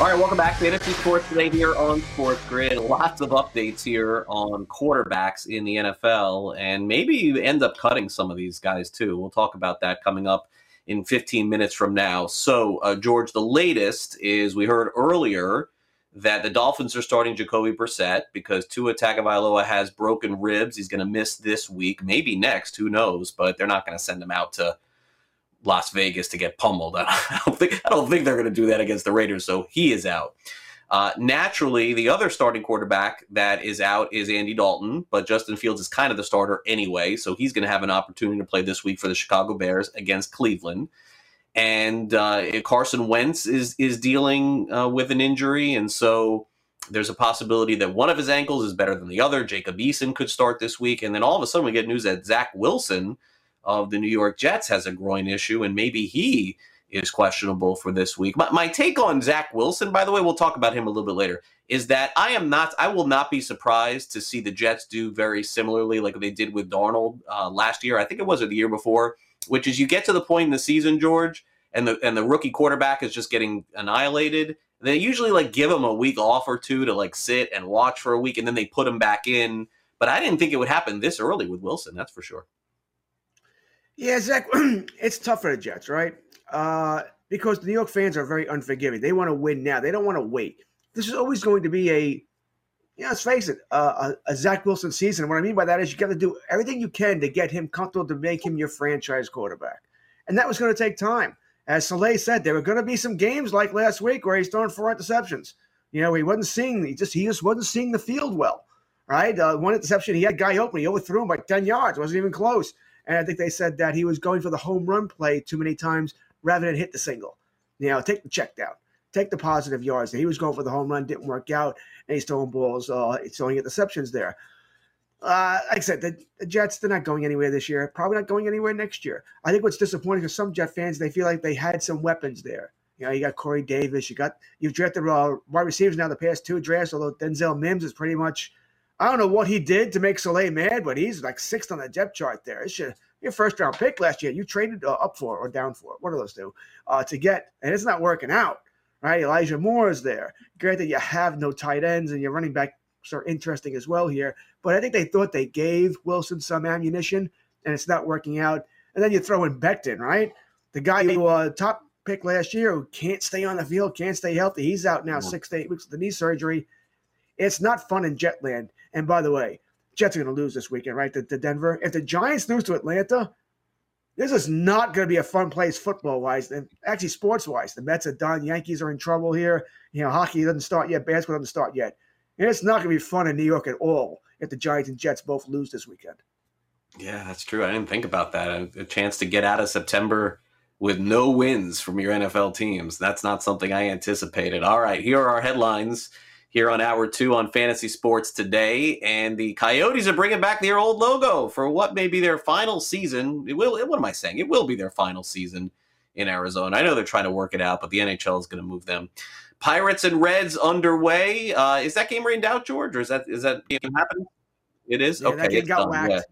All right, welcome back to Fantasy Sports today here on Sports Grid. Lots of updates here on quarterbacks in the NFL, and maybe you end up cutting some of these guys too. We'll talk about that coming up in 15 minutes from now. So, uh, George, the latest is we heard earlier that the Dolphins are starting Jacoby Brissett because Tua Tagovailoa has broken ribs. He's going to miss this week, maybe next. Who knows? But they're not going to send him out to Las Vegas to get pummeled. I don't think I don't think they're going to do that against the Raiders. So he is out. Uh, naturally, the other starting quarterback that is out is Andy Dalton, but Justin Fields is kind of the starter anyway, so he's going to have an opportunity to play this week for the Chicago Bears against Cleveland. And uh, Carson Wentz is is dealing uh, with an injury, and so there's a possibility that one of his ankles is better than the other. Jacob Eason could start this week, and then all of a sudden we get news that Zach Wilson of the New York Jets has a groin issue, and maybe he is questionable for this week. My, my, take on Zach Wilson, by the way, we'll talk about him a little bit later, is that I am not, I will not be surprised to see the Jets do very similarly like they did with Darnold uh, last year. I think it was or the year before, which is you get to the point in the season, George, and the and the rookie quarterback is just getting annihilated. They usually like give him a week off or two to like sit and watch for a week, and then they put him back in. But I didn't think it would happen this early with Wilson. That's for sure. Yeah, Zach, it's tough for the Jets, right? Uh, because the New York fans are very unforgiving. They want to win now. They don't want to wait. This is always going to be a, you know, let's face it, a, a Zach Wilson season. What I mean by that is you got to do everything you can to get him comfortable to make him your franchise quarterback. And that was going to take time. As Saleh said, there were going to be some games like last week where he's throwing four interceptions. You know, he wasn't seeing, he just, he just wasn't seeing the field well, right? Uh, one interception, he had guy open, he overthrew him by 10 yards, wasn't even close. And I think they said that he was going for the home run play too many times rather than hit the single. You know, take the check down, take the positive yards. He was going for the home run, didn't work out, and he's throwing balls, uh, throwing interceptions there. Uh, like I said, the, the, Jets, they're not going anywhere this year. Probably not going anywhere next year. I think what's disappointing for some Jet fans, they feel like they had some weapons there. You know, you got Corey Davis, you got you've drafted uh, wide receivers now the past two drafts, although Denzel Mims is pretty much I don't know what he did to make Saleh mad, but he's like sixth on the depth chart there. It should your first round pick last year. You traded uh, up for or down for one of those two uh, to get, and it's not working out. Right, Elijah Moore is there. Great that you have no tight ends and your running back are interesting as well here. But I think they thought they gave Wilson some ammunition, and it's not working out. And then you throw in Becton, right? The guy who uh, top pick last year who can't stay on the field, can't stay healthy. He's out now six to eight weeks with the knee surgery. It's not fun in Jetland. And by the way, Jets are going to lose this weekend, right? To, to, Denver. If the Giants lose to Atlanta, this is not going to be a fun place football wise, and actually sports wise. The Mets are done. Yankees are in trouble here. You know, hockey doesn't start yet. Basketball doesn't start yet. And it's not going to be fun in New York at all if the Giants and Jets both lose this weekend. Yeah, that's true. I didn't think about that. A chance to get out of September with no wins from your NFL teams. That's not something I anticipated. All right, here are our headlines here on hour two on Fantasy Sports today. And the Coyotes are bringing back their old logo for what may be their final season. It will. What am I saying? It will be their final season in Arizona. I know they're trying to work it out, but the NHL is going to move them. Pirates and Reds underway. Uh, is that game rained out, George, or is that is that game happening? It is. Yeah, okay, it got whacked. Yeah,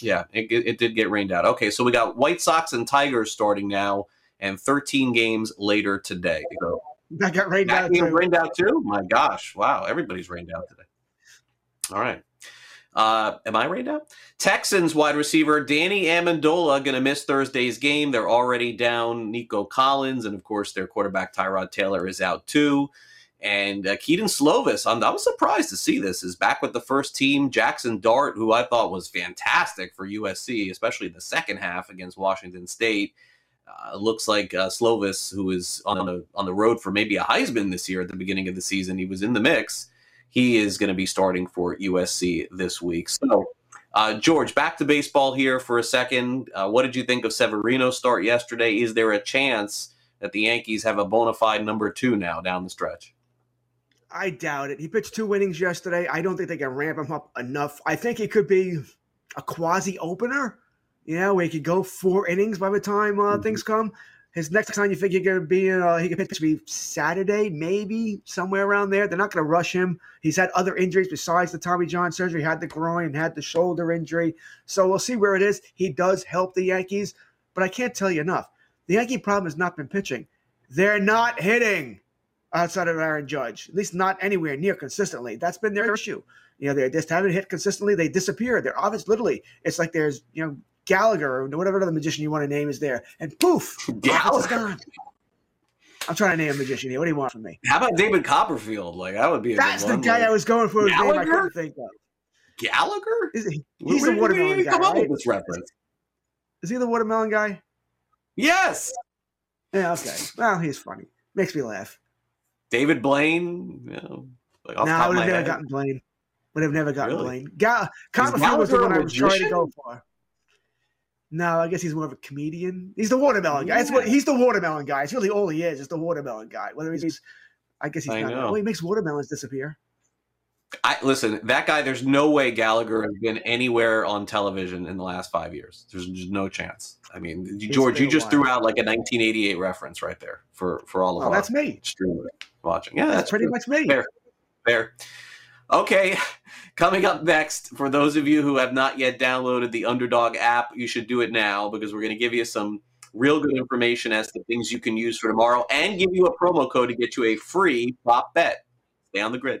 yeah it, it, it did get rained out. Okay, so we got White Sox and Tigers starting now, and 13 games later today. So that got rained that out. Too. rained out too. My gosh! Wow, everybody's rained out today. All right. Uh, am I rained out? Texans wide receiver Danny Amendola going to miss Thursday's game. They're already down Nico Collins, and of course their quarterback Tyrod Taylor is out too. And uh, Kedon Slovis, I'm, I was surprised to see this, is back with the first team. Jackson Dart, who I thought was fantastic for USC, especially the second half against Washington State. Uh, looks like uh, Slovis, who is on the on the road for maybe a Heisman this year at the beginning of the season, he was in the mix. He is going to be starting for USC this week. So, uh, George, back to baseball here for a second. Uh, what did you think of Severino's start yesterday? Is there a chance that the Yankees have a bona fide number two now down the stretch? I doubt it. He pitched two innings yesterday. I don't think they can ramp him up enough. I think it could be a quasi opener, you know, where he could go four innings by the time uh, mm-hmm. things come. His next time you think he could be, uh, he could pitch be Saturday, maybe somewhere around there. They're not going to rush him. He's had other injuries besides the Tommy John surgery. He had the groin, had the shoulder injury. So we'll see where it is. He does help the Yankees, but I can't tell you enough. The Yankee problem has not been pitching; they're not hitting outside of Aaron Judge, at least not anywhere near consistently. That's been their issue. You know, they just haven't hit consistently. They disappear. They're obvious. Literally, it's like there's you know Gallagher or whatever other magician you want to name is there, and poof, Gallagher. I'm trying to name a magician here. What do you want from me? How about David Copperfield? Like that would be. That's the guy like, I was going for. His name I couldn't think of. Gallagher? Is he, he's the watermelon guy. Come up with this reference. Is he the watermelon guy? Yes. Yeah. Okay. Well, he's funny. Makes me laugh. David Blaine. You know, like no, I would have never head. gotten Blaine. Would have never gotten really? Blaine. Ga- Copperfield was the one I was trying to go for. No, I guess he's more of a comedian. He's the watermelon guy. That's what he's the watermelon guy. It's really all he is. Is the watermelon guy. Whether he's, I guess he's I not. Well, he makes watermelons disappear. I listen. That guy. There's no way Gallagher has been anywhere on television in the last five years. There's just no chance. I mean, George, you just threw out like a 1988 reference right there for for all of oh, that's me watching. Yeah, that's, that's pretty true. much me. Fair, fair. Okay, coming up next, for those of you who have not yet downloaded the Underdog app, you should do it now because we're going to give you some real good information as to things you can use for tomorrow and give you a promo code to get you a free prop bet. Stay on the grid.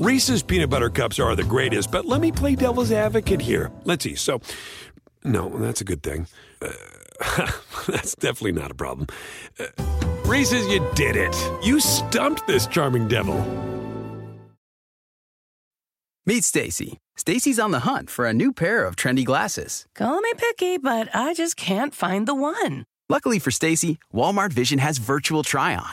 Reese's peanut butter cups are the greatest, but let me play devil's advocate here. Let's see. So, no, that's a good thing. Uh, that's definitely not a problem. Uh, Reese's, you did it. You stumped this charming devil. Meet Stacy. Stacy's on the hunt for a new pair of trendy glasses. Call me picky, but I just can't find the one. Luckily for Stacy, Walmart Vision has virtual try on.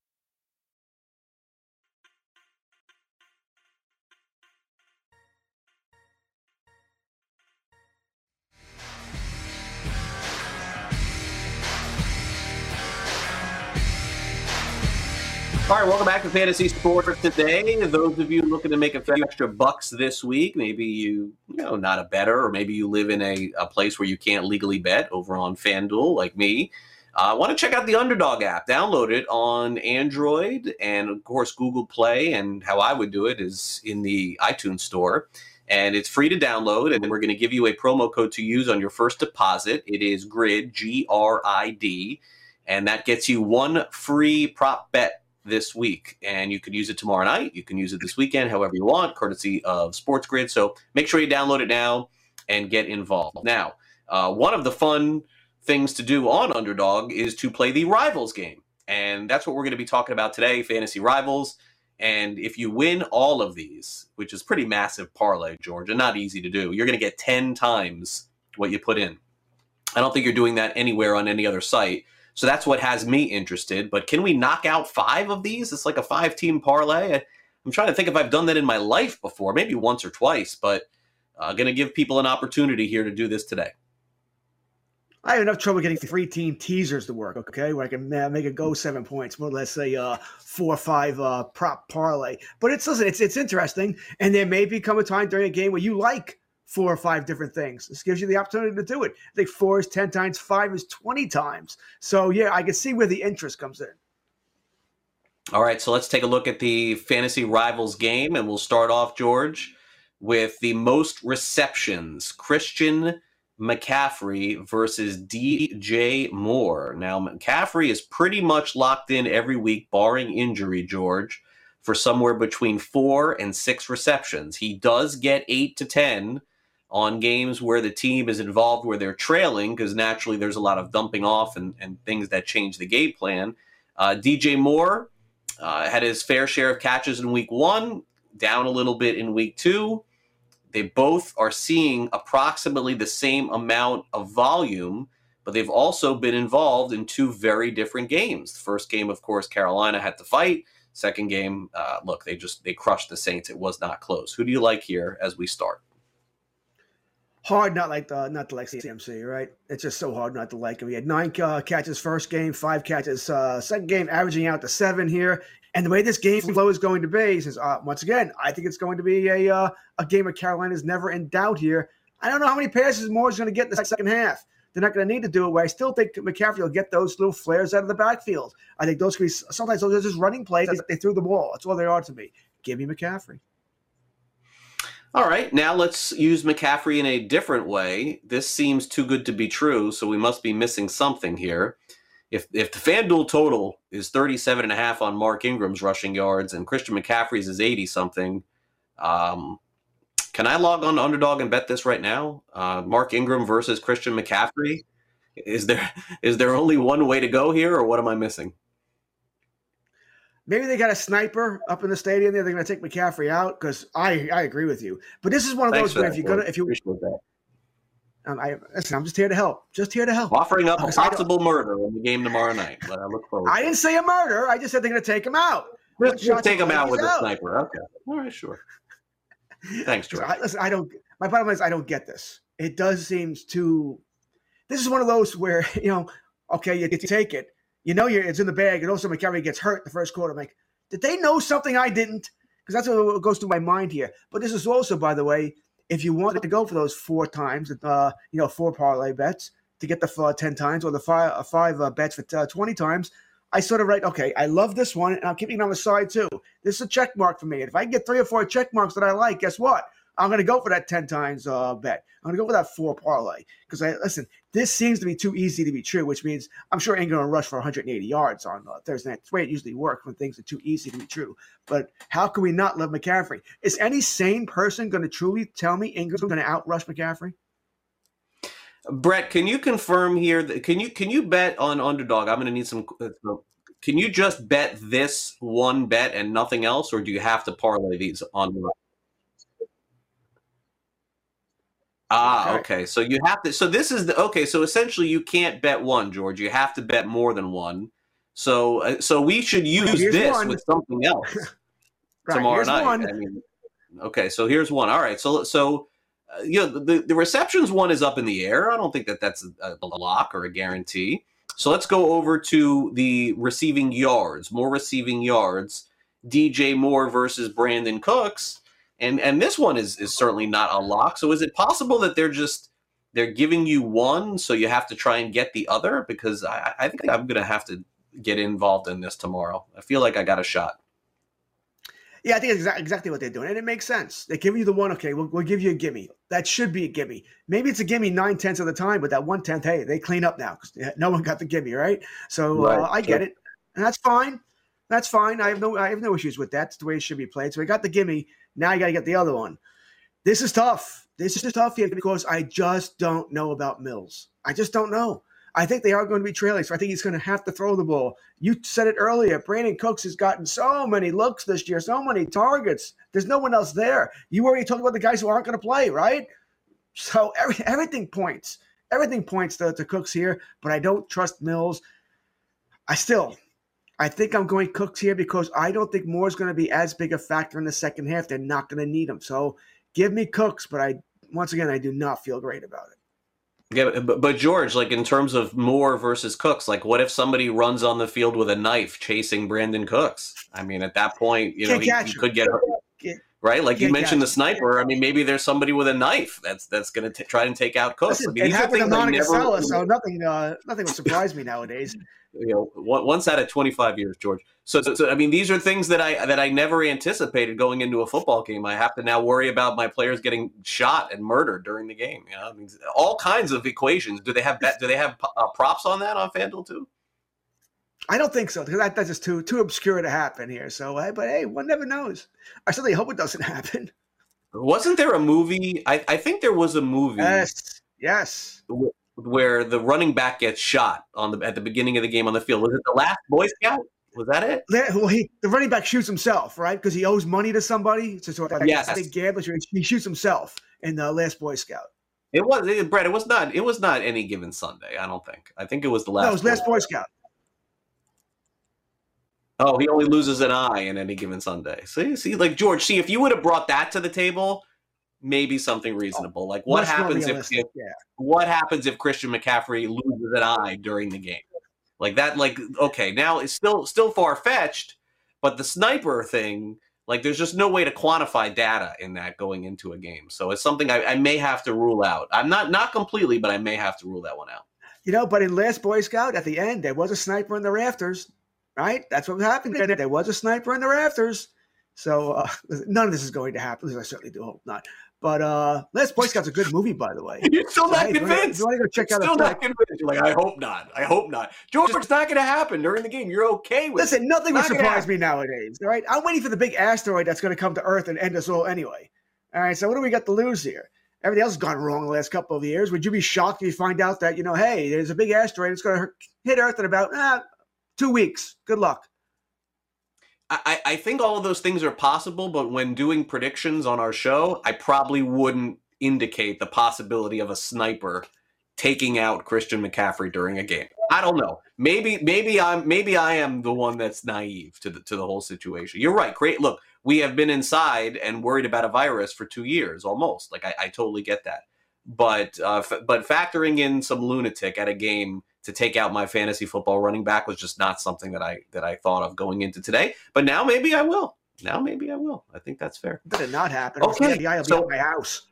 All right, welcome back to Fantasy Sports today. Those of you looking to make a few extra bucks this week, maybe you, you know, not a better, or maybe you live in a, a place where you can't legally bet over on FanDuel like me. I uh, want to check out the Underdog app. Download it on Android and, of course, Google Play. And how I would do it is in the iTunes Store. And it's free to download. And we're going to give you a promo code to use on your first deposit. It is GRID, G R I D. And that gets you one free prop bet this week. And you can use it tomorrow night. You can use it this weekend, however you want, courtesy of Sports Grid. So make sure you download it now. and get involved. Now, uh, one of the fun things to do on Underdog is to play the Rivals game. And that's what we're going to be talking about today Fantasy Rivals. And if you win all of these, which is pretty massive parlay, Georgia, not easy to do, you're going to get 10 times what you put in. I don't think you're doing that anywhere on any other site. So that's what has me interested. But can we knock out five of these? It's like a five team parlay. I'm trying to think if I've done that in my life before, maybe once or twice, but uh, going to give people an opportunity here to do this today. I have enough trouble getting three team teasers to work. Okay, where I can make it go seven points, more or less a uh, four or five uh, prop parlay. But it's listen, it's it's interesting, and there may become a time during a game where you like four or five different things. This gives you the opportunity to do it. I think four is ten times, five is twenty times. So yeah, I can see where the interest comes in. All right, so let's take a look at the fantasy rivals game, and we'll start off, George, with the most receptions. Christian McCaffrey versus DJ Moore. Now, McCaffrey is pretty much locked in every week, barring injury, George, for somewhere between four and six receptions. He does get eight to 10 on games where the team is involved, where they're trailing, because naturally there's a lot of dumping off and, and things that change the game plan. Uh, DJ Moore uh, had his fair share of catches in week one, down a little bit in week two they both are seeing approximately the same amount of volume, but they've also been involved in two very different games. The first game, of course, Carolina had to fight. Second game, uh, look, they just they crushed the Saints. It was not close. Who do you like here as we start? Hard not like the not to like CMC, right? It's just so hard not to like him. He had nine uh, catches first game, five catches uh, second game, averaging out to seven here. And the way this game flow is going to be, says uh, once again, I think it's going to be a uh, a game of Carolina's never in doubt here. I don't know how many passes Moore is going to get in the second half. They're not going to need to do it. But I still think McCaffrey will get those little flares out of the backfield. I think those could be sometimes those are just running plays. They threw the ball. That's all they are to me. Give me McCaffrey. All right, now let's use McCaffrey in a different way. This seems too good to be true, so we must be missing something here if if the FanDuel total is 37 and a half on Mark Ingram's rushing yards and Christian McCaffrey's is 80 something, um, can I log on to Underdog and bet this right now? Uh, Mark Ingram versus Christian McCaffrey. Is there is there only one way to go here, or what am I missing? Maybe they got a sniper up in the stadium there. They're going to take McCaffrey out because I I agree with you. But this is one of Thanks those where if you're gonna if you um, I listen. I'm just here to help. Just here to help. Offering up a possible murder in the game tomorrow night. But I look forward. I didn't say a murder. I just said they're going to take him out. Just, just take him out with out. a sniper. Okay. All right. Sure. Thanks, George. I, listen, I don't. My problem is I don't get this. It does seem too. This is one of those where you know, okay, you, you take it. You know, it's in the bag, and also McCaffrey gets hurt the first quarter. I'm like, did they know something I didn't? Because that's what goes through my mind here. But this is also, by the way, if you wanted to go for those four times, uh, you know, four parlay bets to get the uh, 10 times or the five, uh, five uh, bets for uh, 20 times, I sort of write, okay, I love this one and I'm keeping it on the side too. This is a check mark for me. If I get three or four check marks that I like, guess what? I'm going to go for that 10 times uh, bet. I'm going to go for that four parlay because I listen. This seems to be too easy to be true, which means I'm sure Ingram will rush for 180 yards on uh, Thursday night. That's the way it usually works when things are too easy to be true. But how can we not love McCaffrey? Is any sane person going to truly tell me Ingram's going to outrush McCaffrey? Brett, can you confirm here? That, can you can you bet on underdog? I'm going to need some. Uh, can you just bet this one bet and nothing else, or do you have to parlay these on? Ah, okay. So you have to. So this is the okay. So essentially, you can't bet one, George. You have to bet more than one. So, uh, so we should use here's this one. with something else right, tomorrow night. One. I mean, okay. So here's one. All right. So, so uh, you know, the the receptions one is up in the air. I don't think that that's a, a lock or a guarantee. So let's go over to the receiving yards. More receiving yards. DJ Moore versus Brandin Cooks and and this one is is certainly not a lock. So is it possible that they're just they're giving you one, so you have to try and get the other? Because I, I think I'm going to have to get involved in this tomorrow. I feel like I got a shot. Yeah, I think it's exactly what they're doing, and it makes sense. They give you the one, okay, we'll, we'll give you a gimme. That should be a gimme. Maybe it's a gimme nine tenths of the time, but that one tenth, hey, they clean up now because no one got the gimme, right? So uh, right. Uh, I get it, and that's fine. That's fine. I have no I have no issues with that. It's the way it should be played. So we got the gimme. Now you got to get the other one. This is tough. This is just tough here because I just don't know about Mills. I just don't know. I think they are going to be trailing, so I think he's going to have to throw the ball. You said it earlier. Brandin Cooks has gotten so many looks this year, so many targets. There's no one else there. You already talked about the guys who aren't going to play, right? So every, everything points. Everything points to, to Cooks here, but I don't trust Mills. I still, I think I'm going Cooks here because I don't think Moore's going to be as big a factor in the second half. They're not going to need him. So give me Cooks, but I once again I do not feel great about it. Yeah, but, but George, like in terms of Moore versus Cooks, like what if somebody runs on the field with a knife chasing Brandin Cooks? I mean, at that point, you know, he, he could get hurt. Right, like you mentioned the sniper. I mean, maybe there's somebody with a knife that's that's going to try and take out Cooks. Listen, I mean, it happened to never- so nothing uh, nothing will surprise me nowadays. you know once out of 25 years george. So, so, so i mean these are things that i that i never anticipated going into a football game. I have to now worry about my players getting shot and murdered during the game you know? I mean, all kinds of equations. Do they have do they have uh, props on that on fanduel too I don't think so because that, that's just too too obscure to happen here. So, but hey, one never knows. I certainly hope it doesn't happen. wasn't there a movie i, I think there was a movie Yes, yes. where the running back gets shot on the at the beginning of the game on the field was it the last boy scout was that it Well, he the running back shoots himself, right? Because he owes money to somebody. So, so I Yes. think gambler, he shoots himself in the last Boy Scout. it was it, brett it was not it was not any given sunday i don't think i think it was the last no, it was last Boy Scout. Oh, he only loses an eye in any given Sunday. See, see, like George, see, if you would have brought that to the table, maybe something reasonable. Like what Much happens if, if yeah. what happens if Christian McCaffrey loses an eye during the game? Like that, like okay, now it's still still far fetched, but the sniper thing, like there's just no way to quantify data in that going into a game. So it's something I, I may have to rule out. I'm not not completely, but I may have to rule that one out. You know, but in last Boy Scout, at the end, there was a sniper in the rafters, right? That's what happened. There There was a sniper in the rafters. So uh, none of this is going to happen. I certainly do hope not. But uh, Last Boy Scout's a good movie, by the way. You're still So, not hey, if you wanna- convinced. You want to go check out Still not convinced. You're like, I hope not. I hope not. George, it's not going to happen during the game. You're okay with Listen, it. nothing would surprise me nowadays. All right, I'm waiting for the big asteroid that's going to come to Earth and end us all anyway. All right, so what do we got to lose here? Everything else has gone wrong the last couple of years. Would you be shocked if you find out that you know, hey, there's a big asteroid It's going to hit Earth in about ah, two weeks? Good luck. I, I think all of those things are possible, but when doing predictions on our show, I probably wouldn't indicate the possibility of a sniper taking out Christian McCaffrey during a game. I don't know. Maybe maybe I'm maybe I am the one that's naive to the to the whole situation. You're right. Great. Look, we have been inside and worried about a virus for two years almost. Like I, I totally get that. But uh, f- but factoring in some lunatic at a game to take out my fantasy football running back was just not something that I that I thought of going into today. But now maybe I will. Now maybe I will. I think that's fair. Did it not happen? Okay, the will be so- at my house.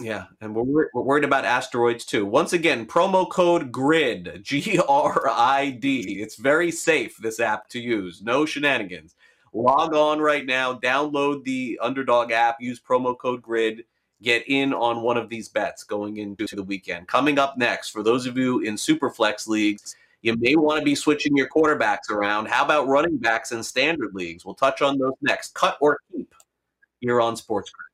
Yeah, and we're, we're worried about asteroids too. Once again, promo code GRID, G R I D. It's very safe, this app to use. No shenanigans. Log on right now, download the Underdog app, use promo code GRID, get in on one of these bets going into the weekend. Coming up next, for those of you in Superflex leagues, you may want to be switching your quarterbacks around. How about running backs in standard leagues? We'll touch on those next. Cut or keep here on Sports Grid.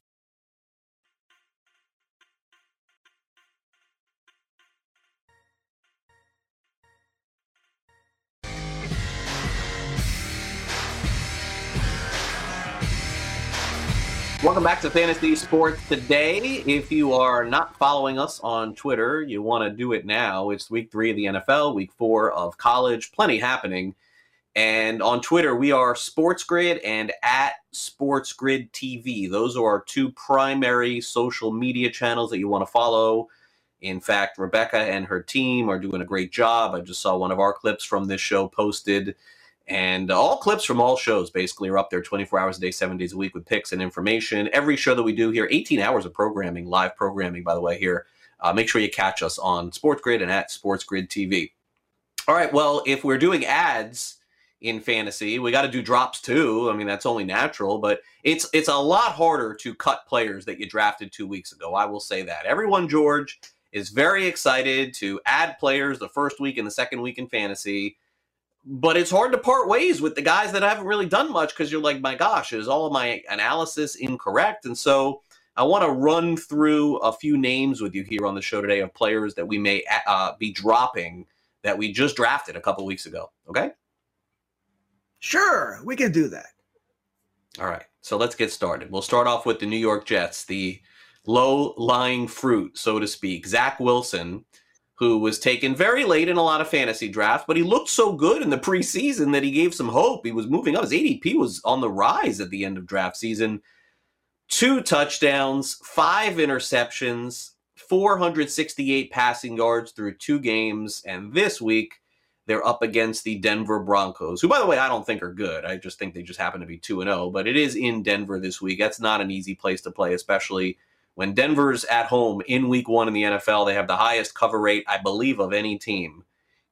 Welcome back to Fantasy Sports Today. If you are not following us on Twitter, you want to do it now. It's week three of the NFL, week four of college, plenty happening. And on Twitter, we are Sports Grid and at Sports Grid TV. Those are our two primary social media channels that you want to follow. In fact, Rebecca and her team are doing a great job. I just saw one of our clips from this show posted and all clips from all shows basically are up there 24 hours a day, seven days a week with picks and information. Every show that we do here, 18 hours of programming, live programming, by the way, here. Uh, make sure you catch us on Sports Grid and at Sports Grid TV. All right, well, if we're doing ads in fantasy, we got to do drops too. I mean, that's only natural, but it's it's a lot harder to cut players that you drafted two weeks ago. I will say that. Everyone, George, is very excited to add players the first week and the second week in fantasy but it's hard to part ways with the guys that haven't really done much because you're like, my gosh, is all of my analysis incorrect? And so I want to run through a few names with you here on the show today of players that we may uh, be dropping that we just drafted a couple weeks ago. Okay. Sure, we can do that. All right. So let's get started. We'll start off with the New York Jets, the low lying fruit, so to speak. Zach Wilson who was taken very late in a lot of fantasy drafts, but he looked so good in the preseason that he gave some hope. He was moving up. His ADP was on the rise at the end of draft season. Two touchdowns, five interceptions, 468 passing yards through two games. And this week, they're up against the Denver Broncos, who, by the way, I don't think are good. I just think they just happen to be 2 0. But it is in Denver this week. That's not an easy place to play, especially when Denver's at home in week one in the NFL, they have the highest cover rate, I believe, of any team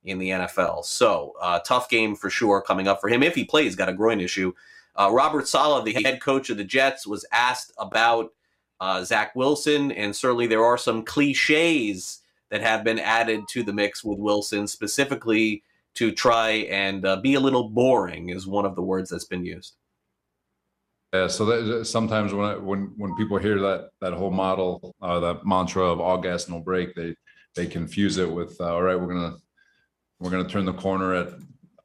in the NFL. So, uh, tough game for sure coming up for him. If he plays, got a groin issue. Uh, Robert Saleh, the head coach of the Jets, was asked about uh, Zach Wilson, and certainly there are some cliches that have been added to the mix with Wilson, specifically to try and uh, be a little boring, is one of the words that's been used. Yeah, so that, sometimes when I, when when people hear that that whole model, uh, that mantra of all gas no brake, they they confuse it with uh, all right, we're gonna we're gonna turn the corner at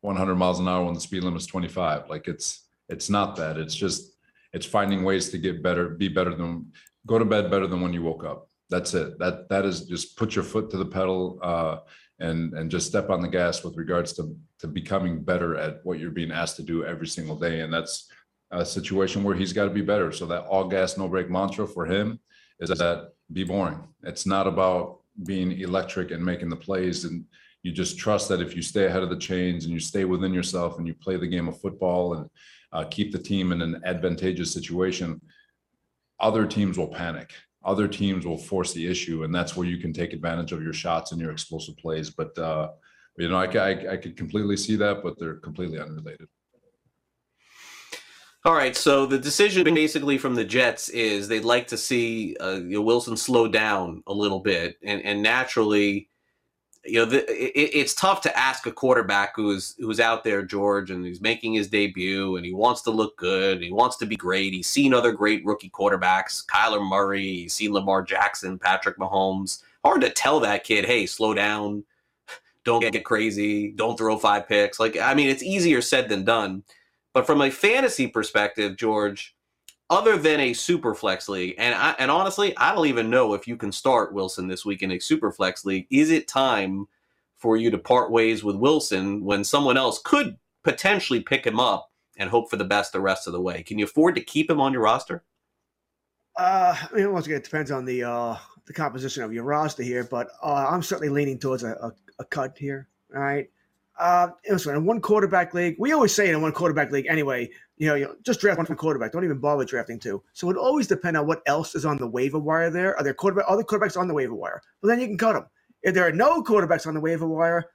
100 miles an hour when the speed limit is 25. Like it's it's not that. It's just it's finding ways to get better, be better than go to bed better than when you woke up. That's it. That that is just put your foot to the pedal uh, and and just step on the gas with regards to to becoming better at what you're being asked to do every single day. And that's a situation where he's got to be better. So that all gas, no brake mantra for him is that be boring. It's not about being electric and making the plays. And you just trust that if you stay ahead of the chains and you stay within yourself and you play the game of football and uh, keep the team in an advantageous situation, other teams will panic. Other teams will force the issue, and that's where you can take advantage of your shots and your explosive plays. But uh, you know, I, I, I could completely see that, but they're completely unrelated. All right, so the decision basically from the Jets is they'd like to see uh, you know, Wilson slow down a little bit, and and naturally, you know, the, it, it's tough to ask a quarterback who's who's out there, George, and he's making his debut, and he wants to look good, he wants to be great. He's seen other great rookie quarterbacks, Kyler Murray, he's seen Lamar Jackson, Patrick Mahomes. Hard to tell that kid, hey, slow down, don't get crazy, don't throw five picks. Like, I mean, it's easier said than done. But from a fantasy perspective, George, other than a super flex league, and I, and honestly, I don't even know if you can start Wilson this week in a super flex league. Is it time for you to part ways with Wilson when someone else could potentially pick him up and hope for the best the rest of the way? Can you afford to keep him on your roster? Uh, I mean, once again, it depends on the uh, the composition of your roster here, but uh, I'm certainly leaning towards a, a, a cut here. All right. Uh, listen, in one quarterback league, we always say in one quarterback league anyway, you know, you know, just draft one quarterback. Don't even bother drafting two. So it always depend on what else is on the waiver wire there. Are there quarterback other quarterbacks on the waiver wire? Well, then you can cut them. If there are no quarterbacks on the waiver wire,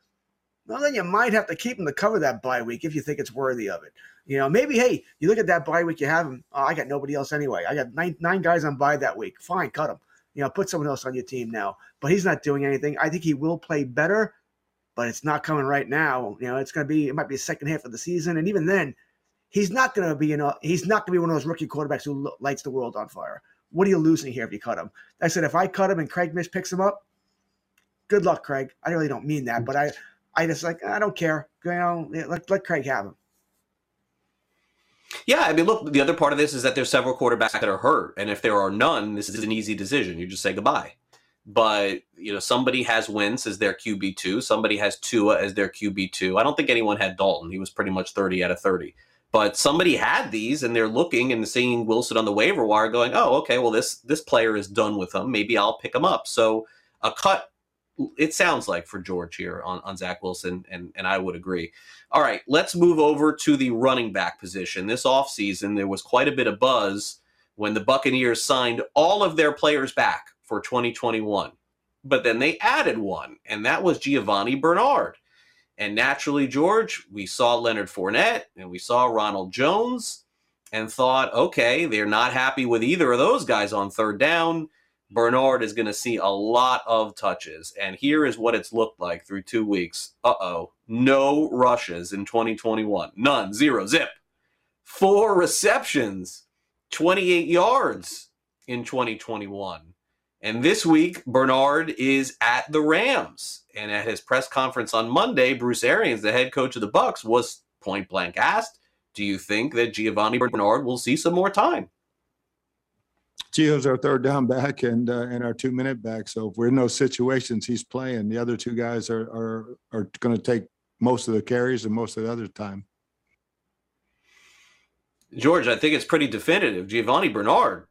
well, then you might have to keep them to cover that bye week if you think it's worthy of it. You know, maybe hey, you look at that bye week, you have them. Oh, I got nobody else anyway. I got nine nine guys on bye that week. Fine, cut them. You know, put someone else on your team now. But he's not doing anything. I think he will play better, but it's not coming right now. You know, it's going to be. It might be the second half of the season, and even then, he's not going to be. You know, he's not going to be one of those rookie quarterbacks who lights the world on fire. What are you losing here if you cut him? I said if I cut him and Craig Mish picks him up, good luck, Craig. I really don't mean that, but I, I just like I don't care. You know, let let Craig have him. Yeah, I mean, look, the other part of this is that there's several quarterbacks that are hurt, and if there are none, this is an easy decision. You just say goodbye. But you know, somebody has Wentz as their QB two, somebody has Tua as their QB two. I don't think anyone had Dalton; he was pretty much thirty out of thirty. But somebody had these, and they're looking and seeing Wilson on the waiver wire, going, "Oh, okay, well this this player is done with him. Maybe I'll pick him up." So a cut it sounds like for George here on, on Zach Wilson, and, and I would agree. All right, let's move over to the running back position. This offseason, there was quite a bit of buzz when the Buccaneers signed all of their players back for 2021. But then they added one, and that was Giovani Bernard. And naturally, George, we saw Leonard Fournette and we saw Ronald Jones and thought, okay, they're not happy with either of those guys on third down Bernard is going to see a lot of touches. And here is what it's looked like through two weeks. Uh oh. No rushes in 2021. None. Zero. Zip. Four receptions, 28 yards in 2021. And this week, Bernard is at the Rams. And at his press conference on Monday, Bruce Arians, the head coach of the Bucks, was point blank asked, "Do you think that Giovani Bernard will see some more time?" Gio's our third down back and uh, and our two minute back. So if we're in those situations, he's playing. The other two guys are are are going to take most of the carries and most of the other time. George, I think it's pretty definitive. Giovani Bernard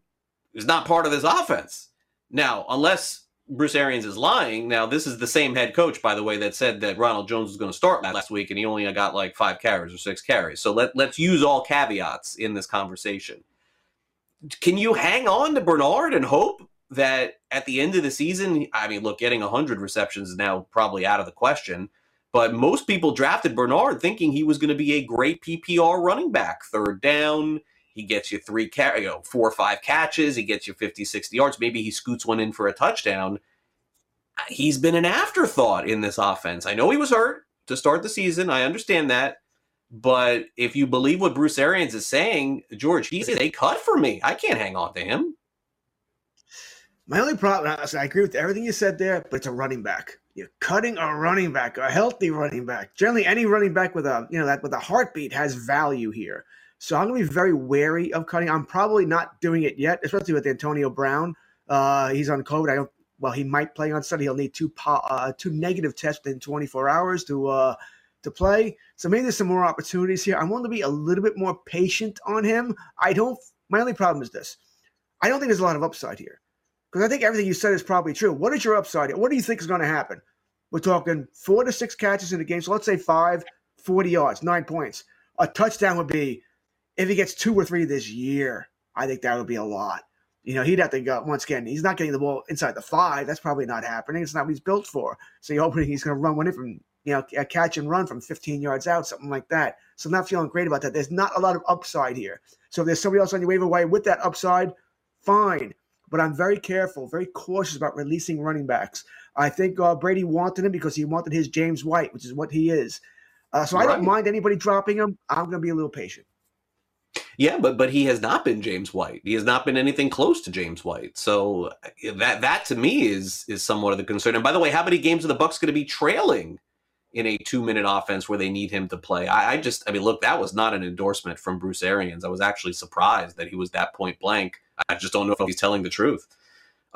is not part of this offense. Now, unless Bruce Arians is lying, now this is the same head coach, by the way, that said that Ronald Jones was going to start last week and he only uh, got like five carries or six carries. So let, let's use all caveats in this conversation can you hang on to Bernard and hope that at the end of the season, I mean, look, getting 100 receptions is now probably out of the question. But most people drafted Bernard thinking he was going to be a great PPR running back. Third down, he gets you three, you know, four or five catches. He gets you 50, 60 yards. Maybe he scoots one in for a touchdown. Uh, he's been an afterthought in this offense. I know he was hurt to start the season. I understand that. But if you believe what Bruce Arians is saying, George, he's a cut for me. I can't hang on to him. My only problem, I agree with everything you said there, but it's a running back. You're cutting a running back, a healthy running back. Generally, any running back with a you know that with a heartbeat has value here. So I'm gonna be very wary of cutting. I'm probably not doing it yet, especially with Antonio Brown. Uh, he's on COVID. I don't. Well, he might play on Sunday. He'll need two uh, two negative tests in 24 hours to uh, to play. So maybe there's some more opportunities here. I'm willing to be a little bit more patient on him. I don't. My only problem is this: I don't think there's a lot of upside here because I think everything you said is probably true. What is your upside? What do you think is going to happen? We're talking four to six catches in a game. So let's say five, 40 yards, nine points. A touchdown would be if he gets two or three this year. I think that would be a lot. You know, he'd have to go once again. He's not getting the ball inside the five. That's probably not happening. It's not what he's built for. So you're hoping he's going to run one in from you know, a catch and run from 15 yards out, something like that. So I'm not feeling great about that. There's not a lot of upside here. So if there's somebody else on your waiver wire with that upside, fine. But I'm very careful, very cautious about releasing running backs. I think uh, Brady wanted him because he wanted his James White, which is what he is. Uh, so right. I don't mind anybody dropping him. I'm going to be a little patient. Yeah, but but he has not been James White. He has not been anything close to James White. So eh, that that to me is is somewhat of the concern. And by the way, how many games are the Bucks going to be trailing in a two minute offense where they need him to play. I, I, just, I mean, look, that was not an endorsement from Bruce Arians. I was actually surprised that he was that point blank. I just don't know if he's telling the truth.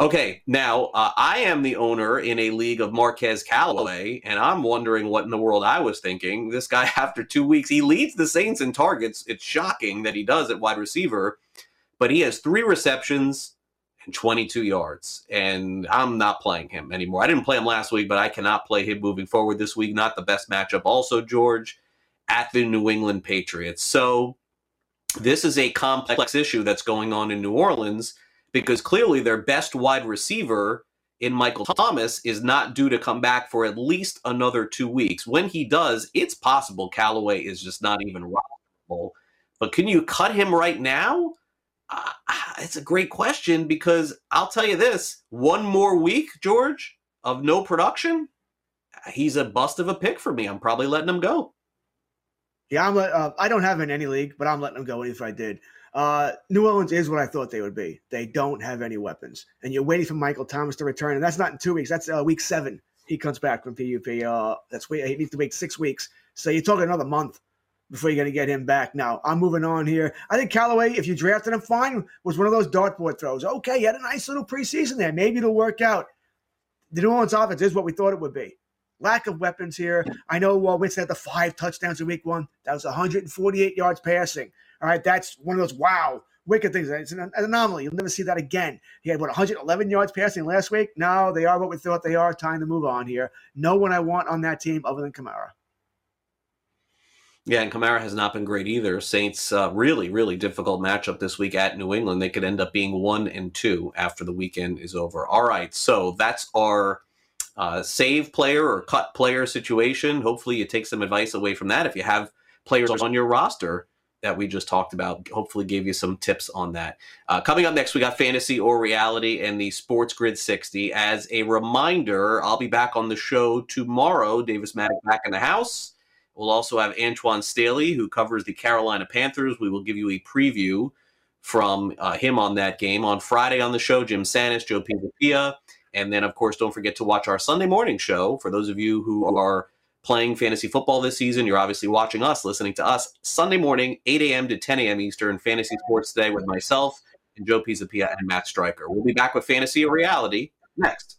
Okay, now uh, I am the owner in a league of Marquez Callaway, and I'm wondering what in the world I was thinking. This guy, after two weeks, he leads the Saints in targets. It's shocking that he does at wide receiver, but he has three receptions and 22 yards. And I'm not playing him anymore. I didn't play him last week, but I cannot play him moving forward this week. Not the best matchup. Also, George, at the New England Patriots. So this is a complex issue that's going on in New Orleans because clearly their best wide receiver in Michael Thomas is not due to come back for at least another two weeks. When he does, it's possible Callaway is just not even rockable. But can you cut him right now? Uh, it's a great question because I'll tell you this: one more week, George, of no production, he's a bust of a pick for me. I'm probably letting him go. Yeah, I'm. Uh, I don't have him in any league, but I'm letting him go if I did. Uh, New Orleans is what I thought they would be. They don't have any weapons, and you're waiting for Michael Thomas to return, and that's not in two weeks. That's uh, week seven. He comes back from PUP. Uh, that's wait. He needs to wait six weeks. So you're talking another month before you're going to get him back. Now I'm moving on here. I think Callaway, if you drafted him fine, was one of those dartboard throws. Okay, he had a nice little preseason there. Maybe it'll work out. The New Orleans offense is what we thought it would be. Lack of weapons here. I know uh, Winston had the five touchdowns in week one. That was 148 yards passing. All right, that's one of those wow wicked things. It's an anomaly. You'll never see that again. He had what 111 yards passing last week. No, they are what we thought they are. Time to move on here. No one I want on that team other than Kamara. Yeah, and Kamara has not been great either. Saints uh, really, really difficult matchup this week at New England. They could end up being one and two after the weekend is over. All right, so that's our uh, save player or cut player situation. Hopefully, you take some advice away from that. If you have players on your roster that we just talked about. Hopefully, gave you some tips on that. Uh, coming up next, we got fantasy or reality and the Sports Grid 60. As a reminder, I'll be back on the show tomorrow. Davis Mattek back in the house. We'll also have Antoine Staley, who covers the Carolina Panthers. We will give you a preview from uh, him on that game. On Friday on the show, Jim Sannes, Joe Pisapia. And then, of course, don't forget to watch our Sunday morning show. For those of you who are playing fantasy football this season. You're obviously watching us, listening to us Sunday morning, 8 a.m. to 10 a.m. Eastern, Fantasy Sports Today with myself and Joe Pisapia and Matt Stryker. We'll be back with Fantasy Reality next.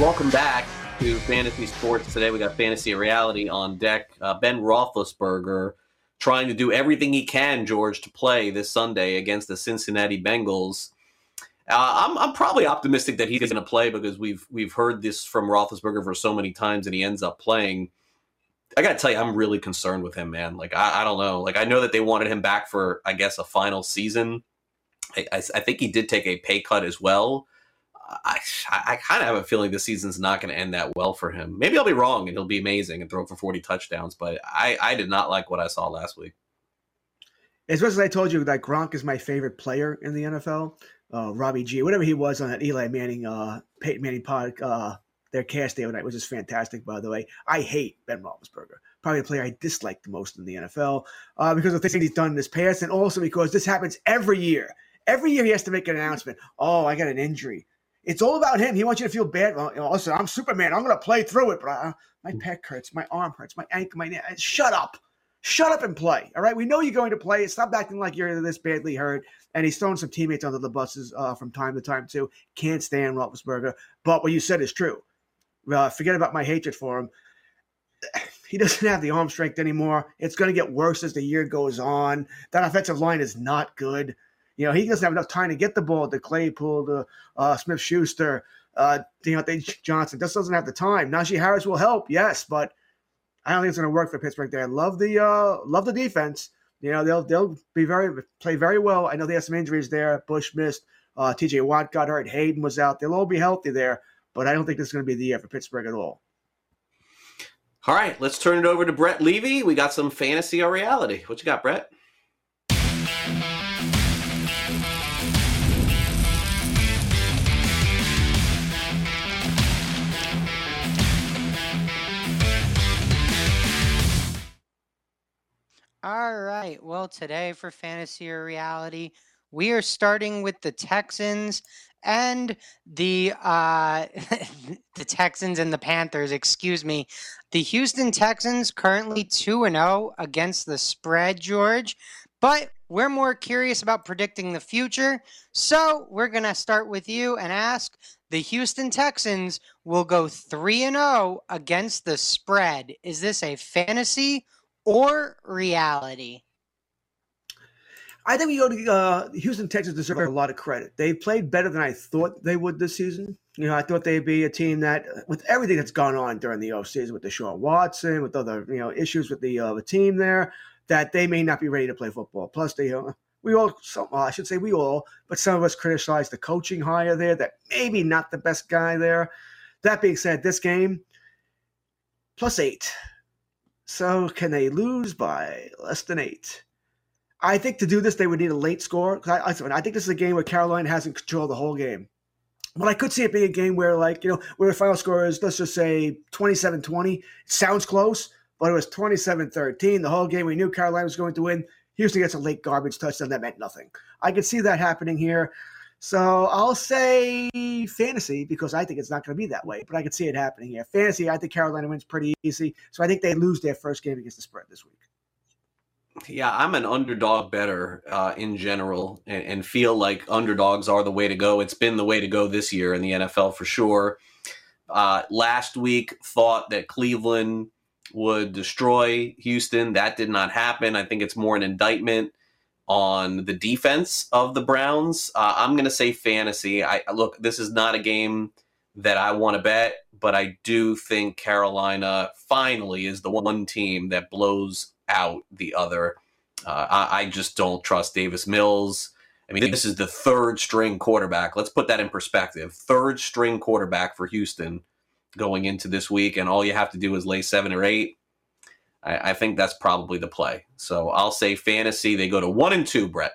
Welcome back to Fantasy Sports. Today we got Fantasy Reality on deck. Uh, ben Roethlisberger trying to do everything he can, George, to play this Sunday against the Cincinnati Bengals. Uh, I'm, I'm probably optimistic that he's going to play because we've we've heard this from Roethlisberger for so many times, and he ends up playing. I got to tell you, I'm really concerned with him, man. Like I, I, don't know. Like I know that they wanted him back for, I guess, a final season. I, I, I think he did take a pay cut as well I, I kind of have a feeling this season's not going to end that well for him. Maybe I'll be wrong and he'll be amazing and throw for 40 touchdowns, but I, I did not like what I saw last week. As much as I told you that Gronk is my favorite player in the NFL, uh, Robbie G, whatever he was on that Eli Manning, uh, Peyton Manning pod, uh, their cast the other night was just fantastic, by the way. I hate Ben Roethlisberger, probably the player I dislike the most in the NFL uh, because of things he's done in his past, and also because this happens every year. Every year he has to make an announcement. Oh, I got an injury. It's all about him. He wants you to feel bad. Well, you know, listen, I'm Superman. I'm going to play through it, but I, my pec hurts, my arm hurts, my ankle, my neck. Shut up. Shut up and play. All right. We know you're going to play. Stop acting like you're this badly hurt. And he's throwing some teammates under the buses uh, from time to time, too. Can't stand Roethlisberger. But what you said is true. Uh, forget about my hatred for him. He doesn't have the arm strength anymore. It's going to get worse as the year goes on. That offensive line is not good. You know, he doesn't have enough time to get the ball to Claypool, to uh, Smith Schuster, uh, Diontae Johnson. Just doesn't have the time. Najee Harris will help, yes, but I don't think it's going to work for Pittsburgh. There, love the uh, love the defense. You know, they'll they'll be very play very well. I know they have some injuries there. Bush missed. Uh, T.J. Watt got hurt. Haden was out. They'll all be healthy there, but I don't think this is going to be the year for Pittsburgh at all. All right, let's turn it over to Brett Levy. We got some fantasy or reality. What you got, Brett? All right. Well, today for fantasy or reality, we are starting with the Texans and the uh, the Texans and the Panthers. Excuse me. The Houston Texans currently two and zero against the spread, George. But we're more curious about predicting the future, so we're gonna start with you and ask: the Houston Texans will go three and zero against the spread. Is this a fantasy or reality? I think we go to uh, Houston Texas deserve a lot of credit. They've played better than I thought they would this season. You know, I thought they'd be a team that, with everything that's gone on during the offseason with Deshaun Watson, with other you know issues with the uh, the team there, that they may not be ready to play football. Plus, they uh, we all, some, well, I should say we all, but some of us criticize the coaching hire there. That maybe not the best guy there. That being said, this game plus eight. So can they lose by less than eight? I think to do this, they would need a late score. I, I, I think this is a game where Carolina hasn't controlled the whole game. But I could see it being a game where, like, you know, where the final score is, let's just say 27 20. Sounds close, but it was 27 13. The whole game, we knew Carolina was going to win. Houston gets a late garbage touchdown that meant nothing. I could see that happening here. So I'll say fantasy because I think it's not going to be that way, but I could see it happening here. Fantasy, I think Carolina wins pretty easy. So I think they lose their first game against the spread this week. Yeah, I'm an underdog better uh, in general and, and, feel like underdogs are the way to go. It's been the way to go this year in the NFL for sure. Uh, last week, thought that Cleveland would destroy Houston. That did not happen. I think it's more an indictment on the defense of the Browns. Uh, I'm going to say fantasy. I look, this is not a game that I want to bet, but I do think Carolina finally is the one team that blows out the other. Uh, I, I, just don't trust Davis Mills. I mean, this is the third string quarterback. Let's put that in perspective. Third string quarterback for Houston going into this week, and all you have to do is lay seven or eight. I, I think that's probably the play. So I'll say fantasy. They go to one and two, Brett.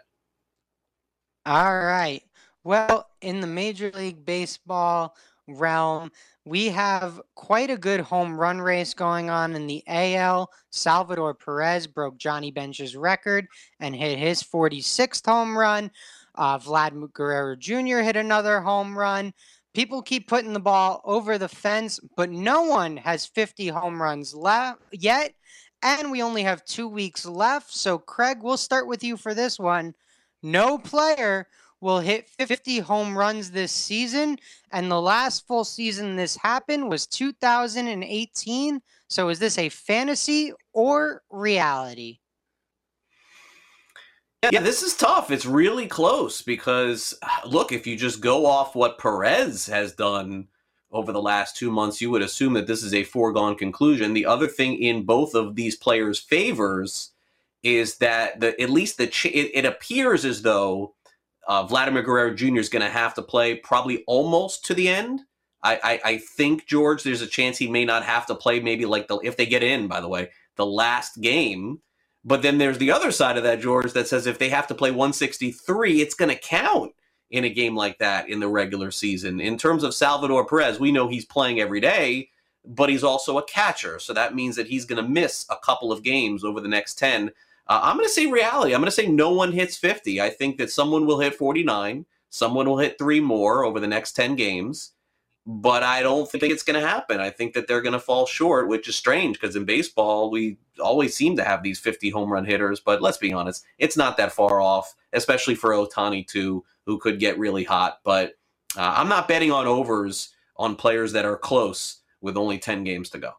All right. Well, in the Major League Baseball realm, we have quite a good home run race going on in the AL. Salvador Perez broke Johnny Bench's record and hit his 46th home run. Uh, Vlad Guerrero Jr. hit another home run. People keep putting the ball over the fence, but no one has 50 home runs left yet. And we only have two weeks left. So, Craig, we'll start with you for this one. No player will hit 50 home runs this season. And the last full season this happened was 2018. So, is this a fantasy or reality? Yeah, this is tough. It's really close because, look, if you just go off what Perez has done over the last two months, you would assume that this is a foregone conclusion. The other thing in both of these players' favors is that the at least the ch- it, it appears as though Uh, Vladimir Guerrero Jr. is going to have to play probably almost to the end. I, I, I think George, there's a chance he may not have to play. Maybe like the if they get in, by the way, the last game. But then there's the other side of that, George, that says if they have to play 163, it's going to count in a game like that in the regular season. In terms of Salvador Perez, we know he's playing every day, but he's also a catcher. So that means that he's going to miss a couple of games over the next 10. Uh, I'm going to say reality. I'm going to say no one hits 50. I think that someone will hit 49, someone will hit three more over the next 10 games but I don't think it's going to happen. I think that they're going to fall short, which is strange because in baseball, we always seem to have these 50 home run hitters. But let's be honest, it's not that far off, especially for Ohtani, too, who could get really hot. But uh, I'm not betting on overs on players that are close with only 10 games to go.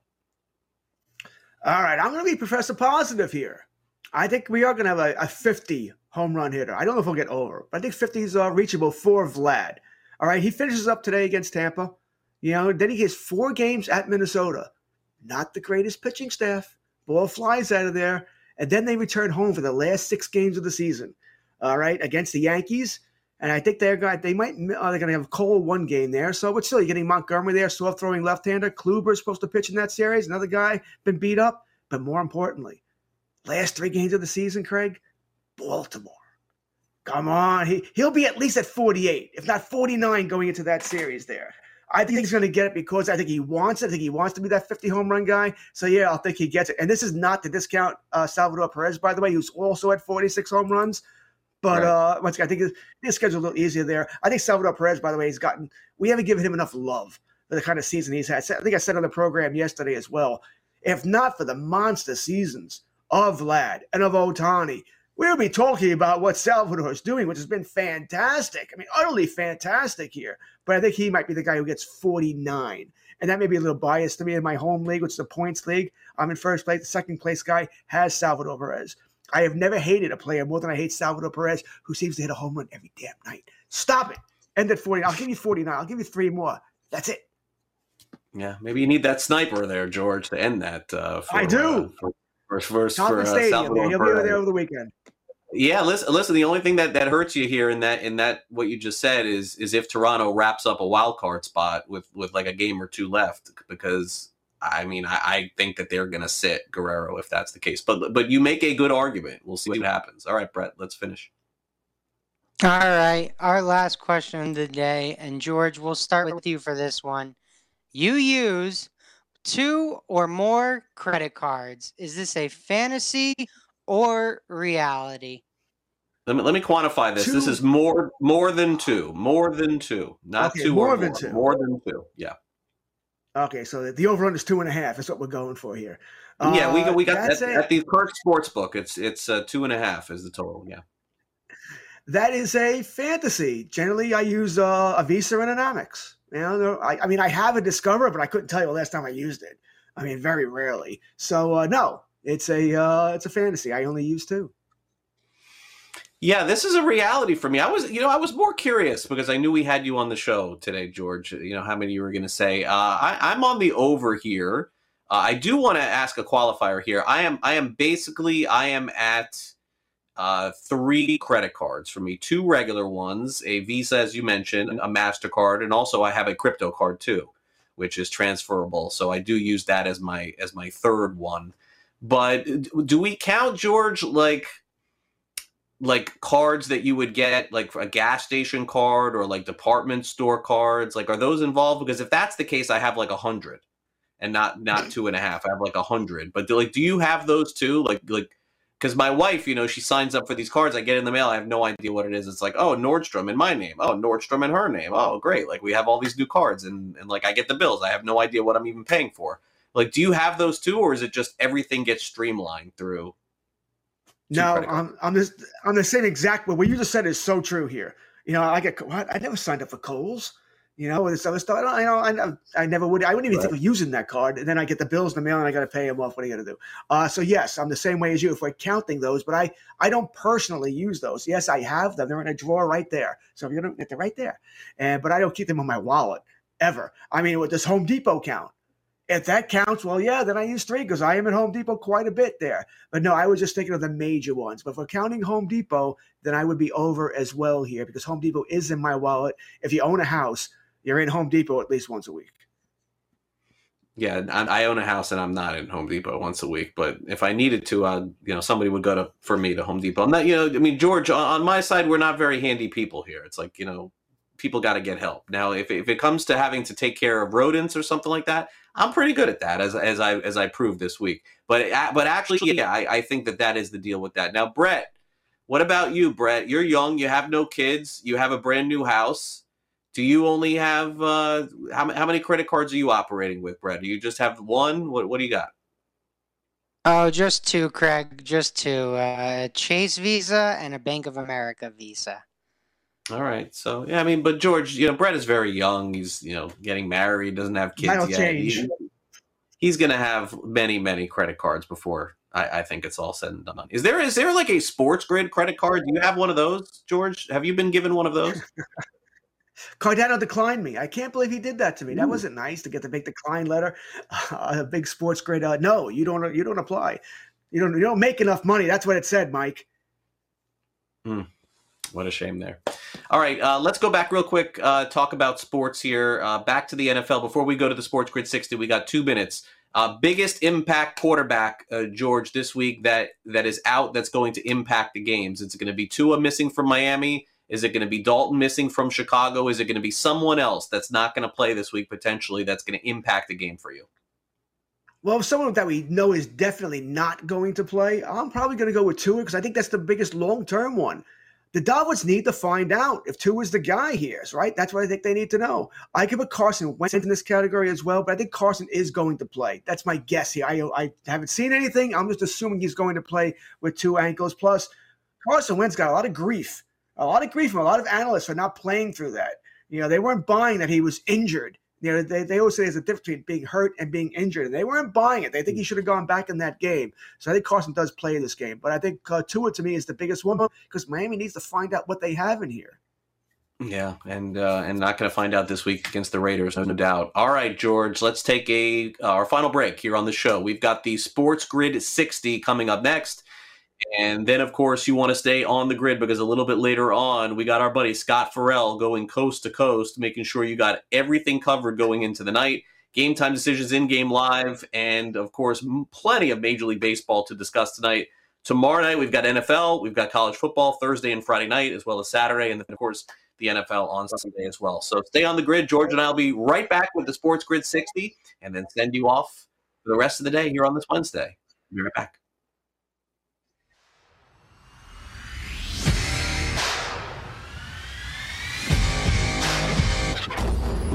All right, I'm going to be Professor Positive here. I think we are going to have a, a 50 home run hitter. I don't know if we'll get over, but I think 50 is uh, reachable for Vlad. All right, he finishes up today against Tampa. You know, then he gets four games at Minnesota. Not the greatest pitching staff. Ball flies out of there. And then they return home for the last six games of the season. All right, against the Yankees. And I think they're going. They might. Uh, they're going to have Cole one game there. So, but still, you're getting Montgomery there, soft throwing left-hander. Kluber is supposed to pitch in that series. Another guy been beat up. But more importantly, last three games of the season, Craig, Baltimore. Come on, he he'll be at least at 48, if not 49, going into that series there. I think he's going to get it because I think he wants it. I think he wants to be that 50 home run guy. So yeah, I'll think he gets it. And this is not to discount uh, Salvador Perez, by the way, who's also at 46 home runs. But right. uh, once again, I think his, schedule a little easier there. I think Salvador Perez, by the way, has gotten. We haven't given him enough love for the kind of season he's had. I think I said on the program yesterday as well. If not for the monster seasons of Vlad and of Ohtani, we'll be talking about what Salvador is doing, which has been fantastic. I mean, utterly fantastic here. But I think he might be the guy who gets 49. And that may be a little biased to me in my home league, which is the points league. I'm in first place. The second place guy has Salvador Perez. I have never hated a player more than I hate Salvador Perez, who seems to hit a home run every damn night. Stop it. End at 40. I'll give you 49. I'll give you three more. That's it. Yeah, maybe you need that sniper there, George, to end that. Uh, for, I do. Uh, for, for, for, for uh, Salvador He'll be there over the weekend. Yeah, listen, listen. The only thing that, that hurts you here in that in that what you just said is is if Toronto wraps up a wild card spot with with like a game or two left, because I mean I, I think that they're going to sit Guerrero if that's the case. But but you make a good argument. We'll see what happens. All right, Brett, let's finish. All right, our last question of the day, and George, we'll start with you for this one. You use two or more credit cards. Is this a fantasy or reality? Let me let me quantify this. Two. This is more more than two, more than two, not okay, two more than more, two, more than two. Yeah. Okay, so the over under is two and a half. That's what we're going for here. Uh, yeah, we got we got at, at the Perk Sports Book. It's it's uh, two and a half is the total. Yeah. That is a fantasy. Generally, I use uh, a Visa and an Amex. You know, I, I mean, I have a Discover, but I couldn't tell you the last time I used it. I mean, very rarely. So uh, no, it's a uh, it's a fantasy. I only use two. Yeah, this is a reality for me. I was, you know, I was more curious because I knew we had you on the show today, George. You know how many you were going to say. Uh, I, am on the over here. Uh, I do want to ask a qualifier here. I am, I am basically, I am at uh, three credit cards for me: two regular ones, a Visa, as you mentioned, a Mastercard, and also I have a crypto card too, which is transferable. So I do use that as my as my third one. But do we count George like like cards that you would get like a gas station card or like department store cards? Like are those involved? Because if that's the case, I have like a hundred and not not two and a half. I have like a hundred. But do, like do you have those too? Like like because my wife, you know, she signs up for these cards. I get in the mail. I have no idea what it is. It's like, oh, Nordstrom in my name. Oh, Nordstrom in her name. Oh, great. Like we have all these new cards and, and like I get the bills. I have no idea what I'm even paying for. Like, do you have those too, or is it just everything gets streamlined through? No, I'm, I'm this I'm the same exact. What you just said is so true here. You know, I get what I never signed up for Kohl's. You know, this other stuff. I don't, I know, I, I never would. I wouldn't even right. think of using that card. And then I get the bills in the mail, and I got to pay them off. What are you going to do? Uh, so yes, I'm the same way as you. If we're counting those, but I, I don't personally use those. Yes, I have them. They're in a drawer right there. So if you're gonna, they're right there. And but I don't keep them in my wallet ever. I mean, with this Home Depot count, If that counts, well, yeah, then I use three because I am at Home Depot quite a bit there. But no, I was just thinking of the major ones. But for counting Home Depot, then I would be over as well here because Home Depot is in my wallet. If you own a house, you're in Home Depot at least once a week. Yeah, I, I own a house and I'm not in Home Depot once a week. But if I needed to, uh, you know, somebody would go to for me to Home Depot. I'm not, you know, I mean, George, on, on my side, we're not very handy people here. It's like, you know, people got to get help. Now, if, if it comes to having to take care of rodents or something like that, I'm pretty good at that, as, as I as I proved this week. But but actually, yeah, I, I think that that is the deal with that. Now, Brett, what about you, Brett? You're young, you have no kids, you have a brand new house. Do you only have uh, how, how many credit cards are you operating with, Brett? Do you just have one? What what do you got? Oh, just two, Craig. Just two. Uh, Chase Visa and a Bank of America Visa. All right. So yeah, I mean, but George, you know, Brett is very young. He's you know getting married, doesn't have kids That'll yet. change. He- he's gonna have many, many credit cards before I, I think it's all said and done. Is there is there like a sports grid credit card? Do you have one of those, George? Have you been given one of those? Cardano declined me. I can't believe he did that to me. That Ooh. wasn't nice to get the big decline letter. a big sports grade. Uh, no, you don't. You don't apply. You don't. You don't make enough money. That's what it said, Mike. What a shame there. All right, uh, let's go back real quick. Uh, talk about sports here. Uh, back to the NFL. Before we go to the Sports Grid 60, we got two minutes. Uh, biggest impact quarterback, uh, George, this week that that is out. That's going to impact the games. It's going to be Tua missing from Miami. Is it going to be Dalton missing from Chicago? Is it going to be someone else that's not going to play this week potentially? That's going to impact the game for you. Well, if someone that we know is definitely not going to play, I'm probably going to go with Tua because I think that's the biggest long term one. The Dolphins need to find out if Tua is the guy here, right? That's what I think they need to know. I could put Carson Wentz in this category as well, but I think Carson is going to play. That's my guess here. I, I haven't seen anything. I'm just assuming he's going to play with two ankles. Plus, Carson Wentz got a lot of grief, a lot of grief from a lot of analysts for not playing through that. You know, they weren't buying that he was injured. You know, they, they always say there's a difference between being hurt and being injured, and they weren't buying it. They think he should have gone back in that game. So I think Carson does play this game, but I think uh, Tua to me is the biggest one because Miami needs to find out what they have in here. Yeah, and uh, and not going to find out this week against the Raiders, no doubt. All right, George, let's take a uh, our final break here on the show. We've got the Sports Grid 60 coming up next. And then, of course, you want to stay on the grid because a little bit later on, we got our buddy Scott Ferrall going coast to coast, making sure you got everything covered going into the night. Game time decisions in game live, and of course, plenty of Major League Baseball to discuss tonight. Tomorrow night, we've got NFL, we've got college football Thursday and Friday night, as well as Saturday, and then, of course, the NFL on Sunday as well. So stay on the grid. George and I will be right back with the Sports Grid 60 and then send you off for the rest of the day here on this Wednesday. Be right back.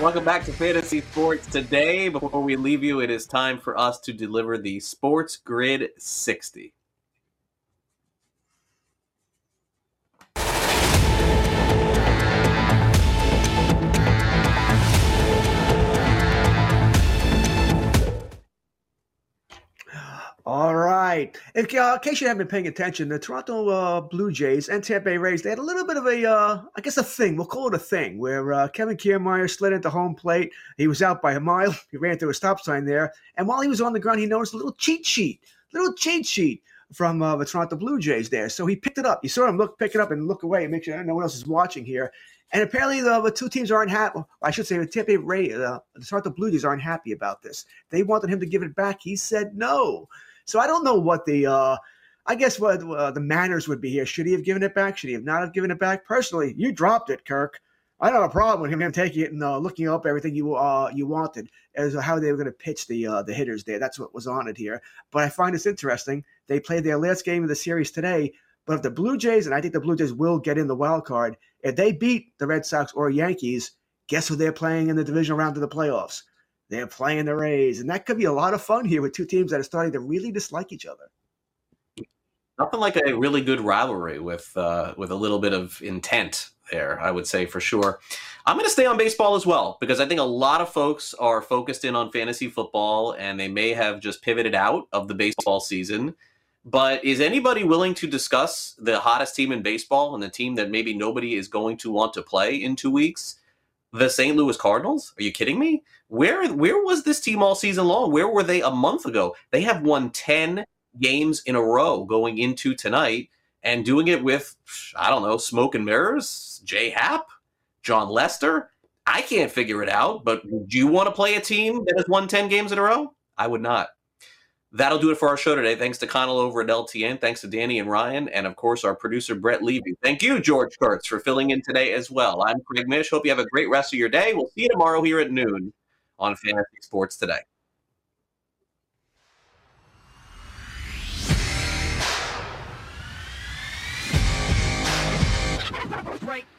Welcome back to Fantasy Sports today. Before we leave you, it is time for us to deliver the Sports Grid 60. All right. In, uh, in case you haven't been paying attention, the Toronto uh, Blue Jays and Tampa Bay Rays, they had a little bit of a, uh, I guess, a thing. We'll call it a thing, where uh, Kevin Kiermaier slid into home plate. He was out by a mile. He ran through a stop sign there. And while he was on the ground, he noticed a little cheat sheet, little cheat sheet from uh, the Toronto Blue Jays there. So he picked it up. You saw him look, pick it up and look away and make sure no one else is watching here. And apparently, the, the two teams aren't happy. I should say, the Tampa Ray, uh, the Toronto Blue Jays aren't happy about this. They wanted him to give it back. He said no. So I don't know what the, uh, I guess what uh, the manners would be here. Should he have given it back? Should he have not have given it back? Personally, you dropped it, Kirk. I don't have a problem with him taking it and uh, looking up everything you uh, you wanted as how they were going to pitch the uh, the hitters there. That's what was on it here. But I find this interesting. They played their last game of the series today. But if the Blue Jays, and I think the Blue Jays will get in the wild card, if they beat the Red Sox or Yankees, guess who they're playing in the divisional round of the playoffs? They're playing the Rays. And that could be a lot of fun here with two teams that are starting to really dislike each other. Nothing like a really good rivalry with uh, with a little bit of intent there, I would say for sure. I'm going to stay on baseball as well because I think a lot of folks are focused in on fantasy football and they may have just pivoted out of the baseball season. But is anybody willing to discuss the hottest team in baseball and the team that maybe nobody is going to want to play in two weeks? The St. Louis Cardinals? Are you kidding me? Where where was this team all season long? Where were they a month ago? They have won 10 games in a row going into tonight and doing it with I don't know, smoke and mirrors, Jay Happ, Jon Lester. I can't figure it out, but do you want to play a team that has won 10 games in a row? I would not. That'll do it for our show today. Thanks to Connell over at LTN. Thanks to Danny and Ryan. And of course, our producer, Brett Levy. Thank you, George Kurtz, for filling in today as well. I'm Craig Mish. Hope you have a great rest of your day. We'll see you tomorrow here at noon on Fantasy Sports Today.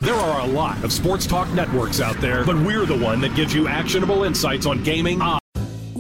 There are a lot of sports talk networks out there, but we're the one that gives you actionable insights on gaming.